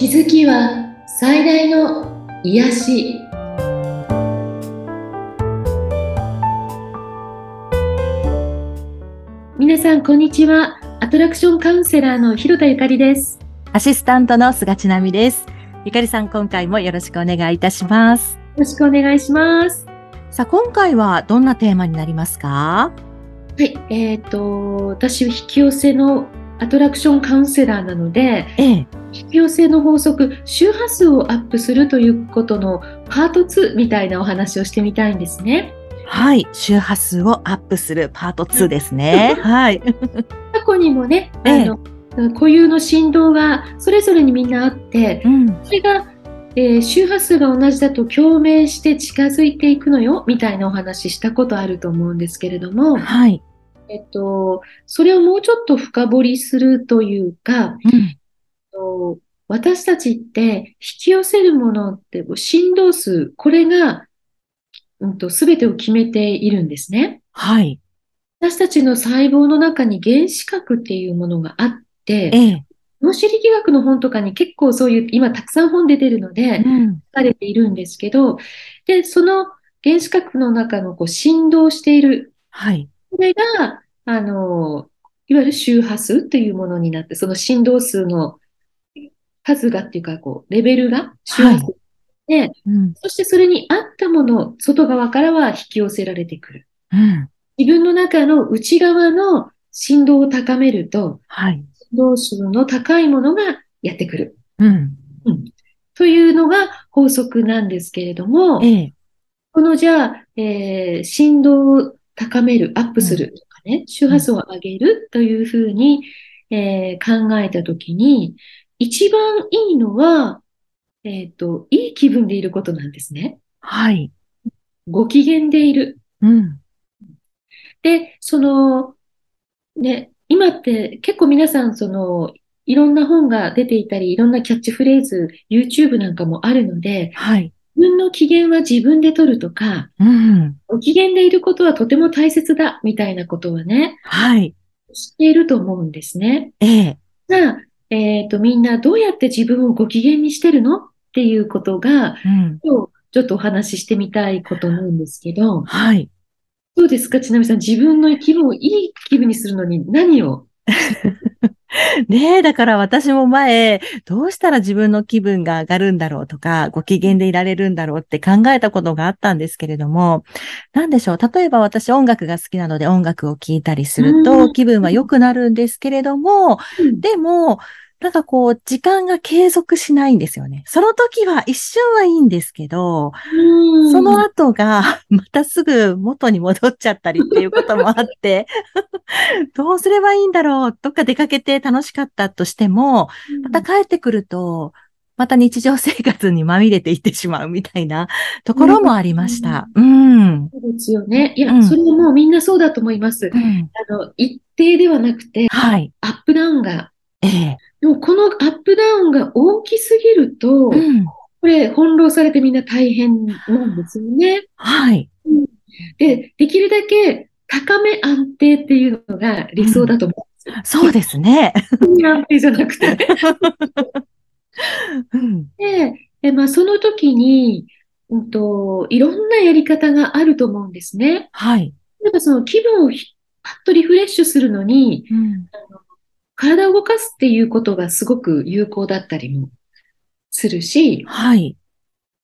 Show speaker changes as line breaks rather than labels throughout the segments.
気づきは最大の癒し。皆さんこんにちは。アトラクションカウンセラーの広田ゆかりです。
アシスタントの菅千奈美です。ゆかりさん今回もよろしくお願いいたします。よ
ろしくお願いします。
さあ今回はどんなテーマになりますか？
はい、えっ、ー、と私は引き寄せのアトラクションカウンセラーなので、ええ、引き寄せの法則周波数をアップするということのパート2みたいなお話をしてみたいんですね。
はい、周波数をアップするパート2ですね。はい。
過去にもね、あの、ええ、固有の振動がそれぞれにみんなあって、うん、それが、えー、周波数が同じだと共鳴して近づいていくのよみたいなお話したことあると思うんですけれども、はい。えっと、それをもうちょっと深掘りするというか、うん、と私たちって引き寄せるものって振動数、これが、うんと、全てを決めているんですね。はい。私たちの細胞の中に原子核っていうものがあって、ええ、脳心理学の本とかに結構そういう、今たくさん本出てるので、うん、書かれているんですけど、で、その原子核の中のこう振動している、はい。これが、あの、いわゆる周波数というものになって、その振動数の数がっていうか、こう、レベルが周波数で、はい。うん、そしてそれに合ったもの、外側からは引き寄せられてくる。うん、自分の中の内側の振動を高めると、はい、振動数の高いものがやってくる。うん、うん、というのが法則なんですけれども、ええ、このじゃあ、えー、振動を高める、アップするとかね、周波数を上げるというふうに、えー、考えたときに、一番いいのは、えっ、ー、と、いい気分でいることなんですね。はい。ご機嫌でいる。うん。で、その、ね、今って結構皆さん、その、いろんな本が出ていたり、いろんなキャッチフレーズ、YouTube なんかもあるので、はい。自分の機嫌は自分で取るとか、うん、ご機嫌でいることはとても大切だ、みたいなことはね、はい。知っていると思うんですね。ええ。じゃあ、えっ、ー、と、みんなどうやって自分をご機嫌にしてるの？っていうことが、うん、今日ちょっとお話ししてみたいことなんですけど、はい。どうですか？ちなみさん、自分の気分をいい気分にするのに何を？
ねえ、だから私も前、どうしたら自分の気分が上がるんだろうとか、ご機嫌でいられるんだろうって考えたことがあったんですけれども、なんでしょう。例えば私音楽が好きなので音楽を聴いたりすると気分は良くなるんですけれども、でも、なんかこう、時間が継続しないんですよね。その時は一瞬はいいんですけど、その後が またすぐ元に戻っちゃったりっていうこともあって、どうすればいいんだろうどっか出かけて楽しかったとしても、また帰ってくると、また日常生活にまみれていってしまうみたいなところもありました。うん。
そうですよね。いや、うん、それはもうみんなそうだと思います。うん、あの、一定ではなくて、はい。アップダウンが。ええでもこのアップダウンが大きすぎると、うん、これ翻弄されてみんな大変なんですよね。はい。で、できるだけ高め安定っていうのが理想だと思
うんですよ。そうですね。
安定じゃなくて。うん、で、でまあ、その時に、うんと、いろんなやり方があると思うんですね。はい。例えばその気分をパッとリフレッシュするのに、うん、あの体を動かすっていうことがすごく有効だったりもするし、はい。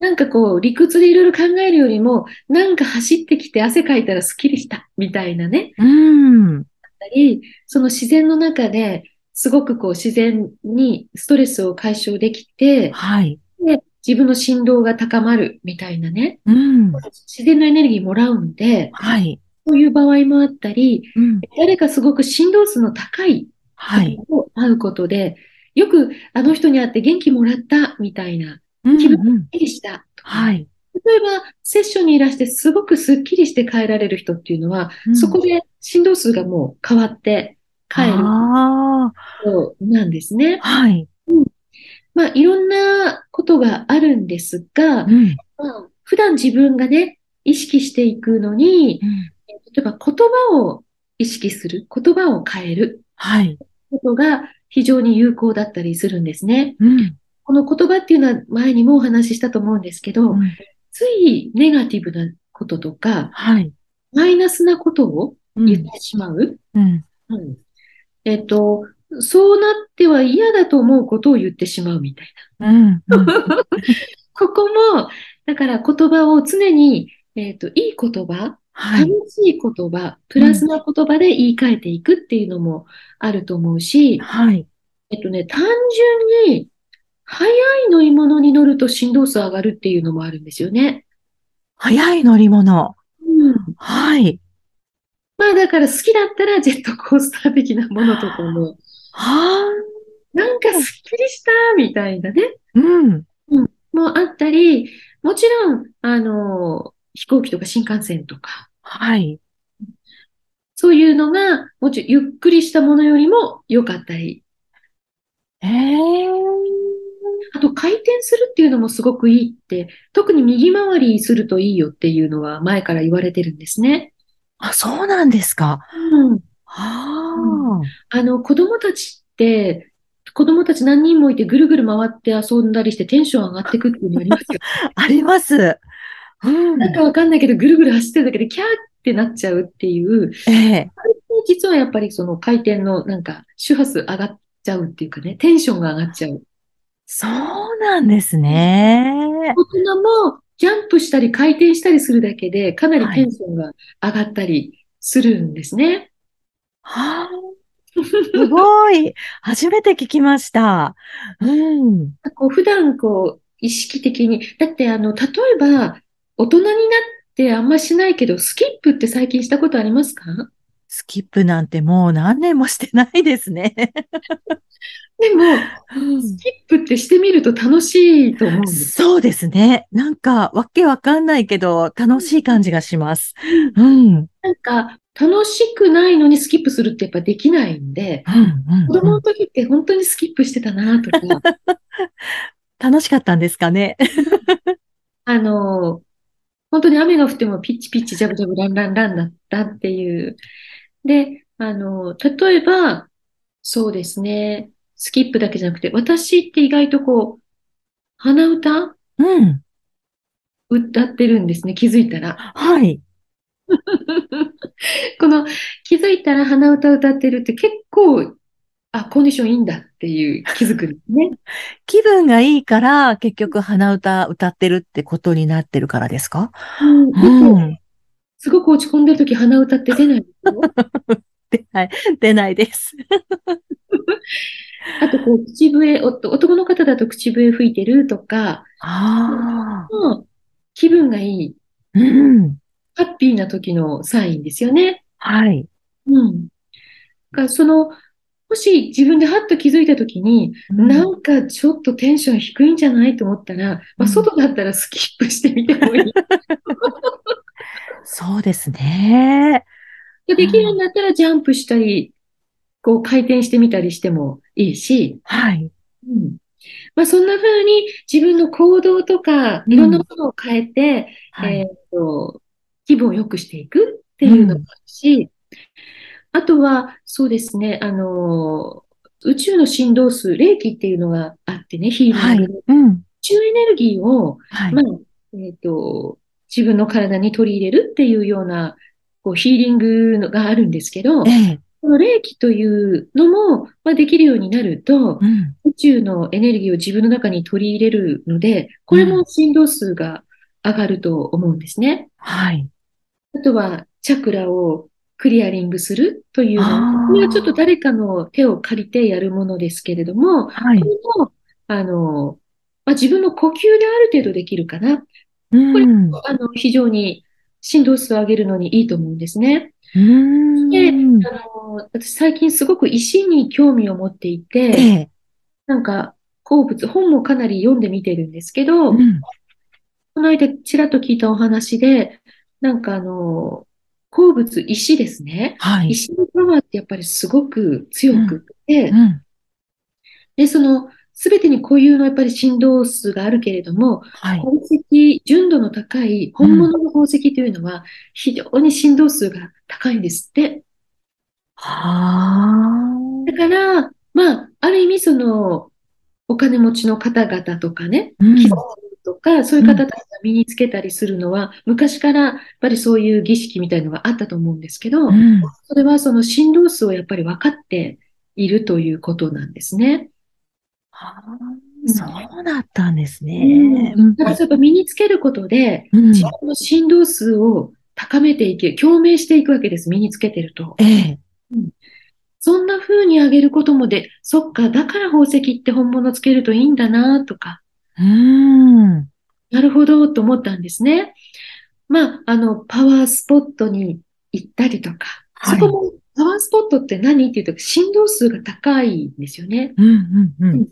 なんかこう、理屈でいろいろ考えるよりも、なんか走ってきて汗かいたらスッキリした、みたいなね。うん。だったり、その自然の中ですごくこう自然にストレスを解消できて、はい。で、自分の振動が高まるみたいなね。うん。自然のエネルギーもらうので、はい。そういう場合もあったり、うん、誰かすごく振動数の高いはい。を会うことで、よくあの人に会って元気もらったみたいな、気分がすっきりしたはい。例えば、セッションにいらしてすごくスッキリして帰られる人っていうのは、うん、そこで振動数がもう変わって帰るそうなんですね。はい。うん、まあ、いろんなことがあるんですが、うん、まあ、普段自分がね、意識していくのに、例えば言葉を意識する、言葉を変える。はい。ことが非常に有効だったりするんですね。うん、この言葉っていうのは前にもお話ししたと思うんですけど、うん、ついネガティブなこととか、
はい、
マイナスなことを言ってしまう。
うん。
うん、えっと、そうなっては嫌だと思うことを言ってしまうみたい
な。
ここも、だから言葉を常に、えっ、と、いい言葉、はい、楽しい言葉、プラスな言葉で言い換えていくっていうのもあると思うし、
はい。
えっとね、単純に、早い乗り物に乗ると振動数上がるっていうのもあるんですよね。
早い乗り物。
うん。
はい。
まあだから好きだったらジェットコースター的なものとかも、
はあ。
なんかすっきりしたみたいなね。
うん。
うん。もあったり、もちろん、あの、飛行機とか新幹線とか。
はい。
そういうのが、もちろんゆっくりしたものよりも良かったり。
へえ。
あと回転するっていうのもすごくいいって、特に右回りするといいよっていうのは前から言われてるんですね。
あ、そうなんですか。
うん。
は
あ。あの、子供たちって、子供たち何人もいてぐるぐる回って遊んだりしてテンション上がってくっていうのありますよ。
あります。
うん、なんかわかんないけど、ぐるぐる走ってるだけでキャーってなっちゃうっていう。
ええ
実はやっぱりその回転のなんか周波数上がっちゃうっていうかね、テンションが上がっちゃう。
そうなんですね。
大人もジャンプしたり回転したりするだけで、かなりテンションが上がったりするんですね。
はあ、すごい。初めて聞きました。うん。
こう普段こう意識的に、だってあの、例えば大人になってあんましないけど、スキップって最近したことありますか？
スキップなんてもう何年もしてないですね。
でも、スキップってしてみると楽しいと思うんです
そうですね。なんか、わけわかんないけど、楽しい感じがします。うん。
なんか、楽しくないのにスキップするってやっぱできないんで、
うんうんうん、
子供の時って本当にスキップしてたなとか。
楽しかったんですかね？
あの、本当に雨が降ってもピッチピッチジャブジャブランランランだったっていう。で、あの、例えば、そうですね。スキップだけじゃなくて、私って意外とこう、鼻歌？
うん。
歌ってるんですね、気づいたら。
はい。
この気づいたら鼻歌歌ってるって結構、あ、コンディションいいんだっていう気づくんですね。
気分がいいから結局鼻歌歌ってるってことになってるからですか？
うん。うん、すごく落ち込んでるとき鼻歌って出ない。
出ない、出ないです。
あと、こう、口笛、男の方だと口笛吹いてるとか、
あ
あ。気分がいい。
うん。
ハッピーな時のサインですよね。
はい。
うん。かその、もし自分でハッと気づいた時に、うん、なんかちょっとテンション低いんじゃないと思ったら、まあ、外だったらスキップしてみてもいい。
そうですね。
できるようになったらジャンプしたり、こう回転してみたりしてもいいし、
はい。
うん。まあそんな風に自分の行動とか、いろんなものを変えて、うん、えっ、と、気分を良くしていくっていうのもあるし、うん、あとは、そうですね、あの、宇宙の振動数、霊気っていうのがあってね、ヒーリング。はいうん、宇宙エネルギーを、はい、まあ、えっ、ー、と、自分の体に取り入れるっていうような、こう、ヒーリングがあるんですけど、
ええ、
この霊気というのも、まあ、できるようになると、うん、宇宙のエネルギーを自分の中に取り入れるので、これも振動数が上がると思うんですね。
はい。
あとは、チャクラをクリアリングするというの。これはちょっと誰かの手を借りてやるものですけれども、
はい、
これも、あの、まあ、自分の呼吸である程度できるかな。こ
れ、
あの、非常に振動数を上げるのにいいと思うんですね。
で、
あの、私最近すごく石に興味を持っていて、
ええ、
なんか、鉱物、本もかなり読んでみてるんですけど、
うん、
この間ちらっと聞いたお話で、なんかあの、鉱物、石ですね。
はい、
石のパワーってやっぱりすごく強くて、
うんうん、
で、その、すべてに固有のやっぱり振動数があるけれども、
はい、
宝石、純度の高い本物の宝石というのは非常に振動数が高いんですって。
はあ。
だから、まあ、ある意味その、お金持ちの方々とかね、うん、とか、そういう方たちが身につけたりするのは、うん、昔からやっぱりそういう儀式みたいのがあったと思うんですけど、うん、それはその振動数をやっぱり分かっているということなんですね。
はあ、そうだったんですね。
うん、だからやっぱ身につけることで、自分の振動数を高めていけ、共鳴していくわけです、身につけてると。
ええうん、
そんな風に上げることもで、そっか、だから宝石って本物つけるといいんだな、とか。
うん。
なるほど、と思ったんですね。まあ、あの、パワースポットに行ったりとか、はい、そこも、パワースポットって何っていうと、振動数が高いんですよね。
うんうんうん、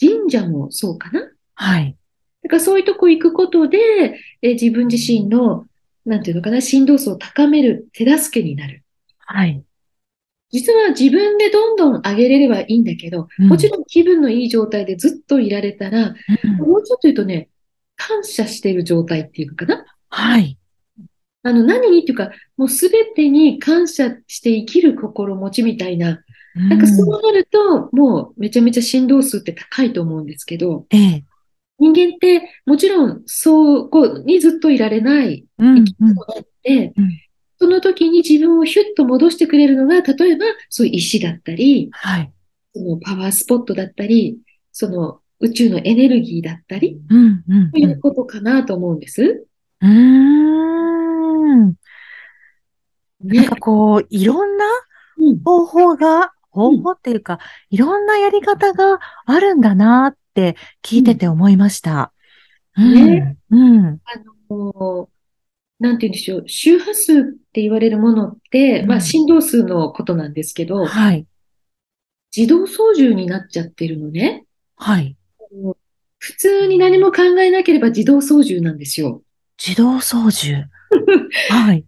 神社もそうかな？
はい。
だからそういうとこ行くことで、え自分自身の、なんていうのかな、振動数を高める手助けになる。
はい。
実は自分でどんどん上げれればいいんだけど、うん、もちろん気分のいい状態でずっといられたら、うん、もうちょっと言うとね、感謝している状態っていうのかな？
はい。
あの、何にっていうか、もうすべてに感謝して生きる心持ちみたいな、なんかそうなると、もうめちゃめちゃ振動数って高いと思うんですけど、
ええ、
人間ってもちろんそこにずっといられない生き物で、うんうんその時に自分をヒュッと戻してくれるのが、例えばそういう石だったり、
はい、
そのパワースポットだったり、その宇宙のエネルギーだったり、
うんうんうん、
ということかなと思うんです。
うーん。ね、なんかこう、いろんな方法が、うん、方法っていうか、いろんなやり方があるんだなって聞いてて思いました。
うん、ね。うん。あの、なんて言うんでしょう、周波数って言われるものって、うん、まあ振動数のことなんですけど、
はい。
自動操縦になっちゃってるのね。
はい。
普通に何も考えなければ自動操縦なんですよ。
自動操縦。はい。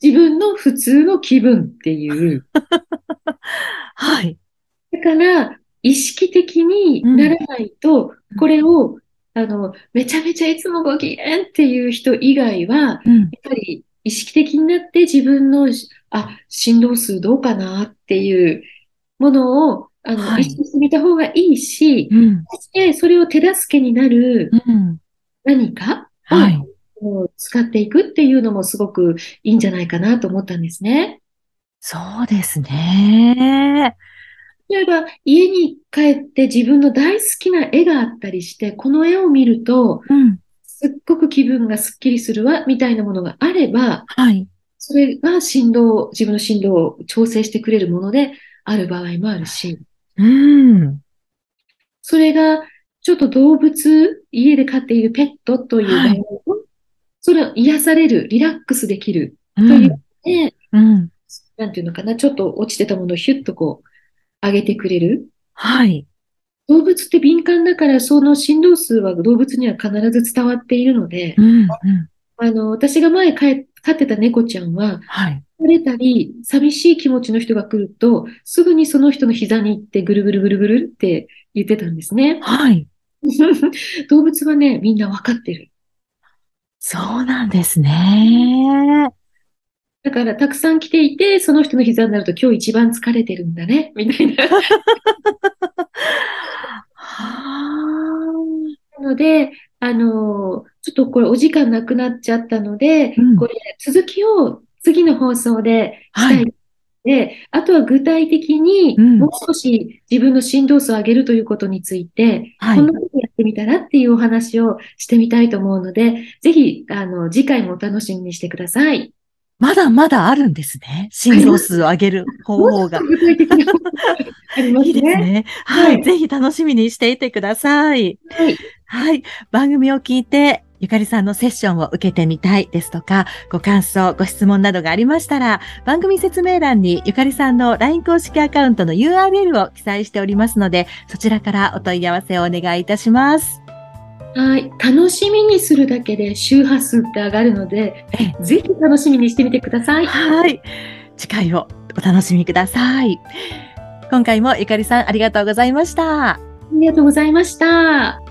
自分の普通の気分っていう。
はい。
だから、意識的にならないと、これをあの、めちゃめちゃいつもご機嫌っていう人以外は、うん、やっぱり意識的になって自分の、あ、振動数どうかなっていうものを、あの、はい、意識してみた方がいいし、うん、そしてそれを手助けになる何かを、はい、使っていくっていうのもすごくいいんじゃないかなと思ったんですね。
そうですね。
例えば家に帰って自分の大好きな絵があったりして、この絵を見ると、うん、すっごく気分がスッキリするわ、みたいなものがあれば、
はい。
それが振動、自分の振動を調整してくれるものである場合もあるし、
うん。
それが、ちょっと動物、家で飼っているペットという場合、はい、それを癒される、リラックスできるというので、
うん、
なんていうのかな、ちょっと落ちてたものをヒュッとこう、上げてくれる？
はい。
動物って敏感だから、その振動数は動物には必ず伝わっているので、
うんうん、
あの、私が前飼ってた猫ちゃんは、
はい。
疲れたり、寂しい気持ちの人が来ると、すぐにその人の膝に行ってぐるぐるぐるぐるって言ってたんですね。
はい。
動物はね、みんなわかってる。
そうなんですね。
だから、たくさん来ていて、その人の膝になると、今日一番疲れてるんだね、みたいな。なので、あの、ちょっとこれお時間なくなっちゃったので、うん、これ続きを次の放送でしたい。で、はい、あとは具体的にもう少し自分の振動数を上げるということについて、はい、こんなことやってみたらっていうお話をしてみたいと思うので、ぜひ、あの、次回もお楽しみにしてください。
まだまだあるんですね。振動数を上げる方法が。いいですね。はい、ぜひ楽しみにしていてください。
はい。
はい。番組を聞いて、ゆかりさんのセッションを受けてみたいですとか、ご感想、ご質問などがありましたら、番組説明欄にゆかりさんの LINE 公式アカウントの URL を記載しておりますので、そちらからお問い合わせをお願いいたします。
はい。楽しみにするだけで周波数って上がるので、ぜひ楽しみにしてみてください。
はい。次回をお楽しみください。今回もゆかりさんありがとうございました。あ
りがとうございました。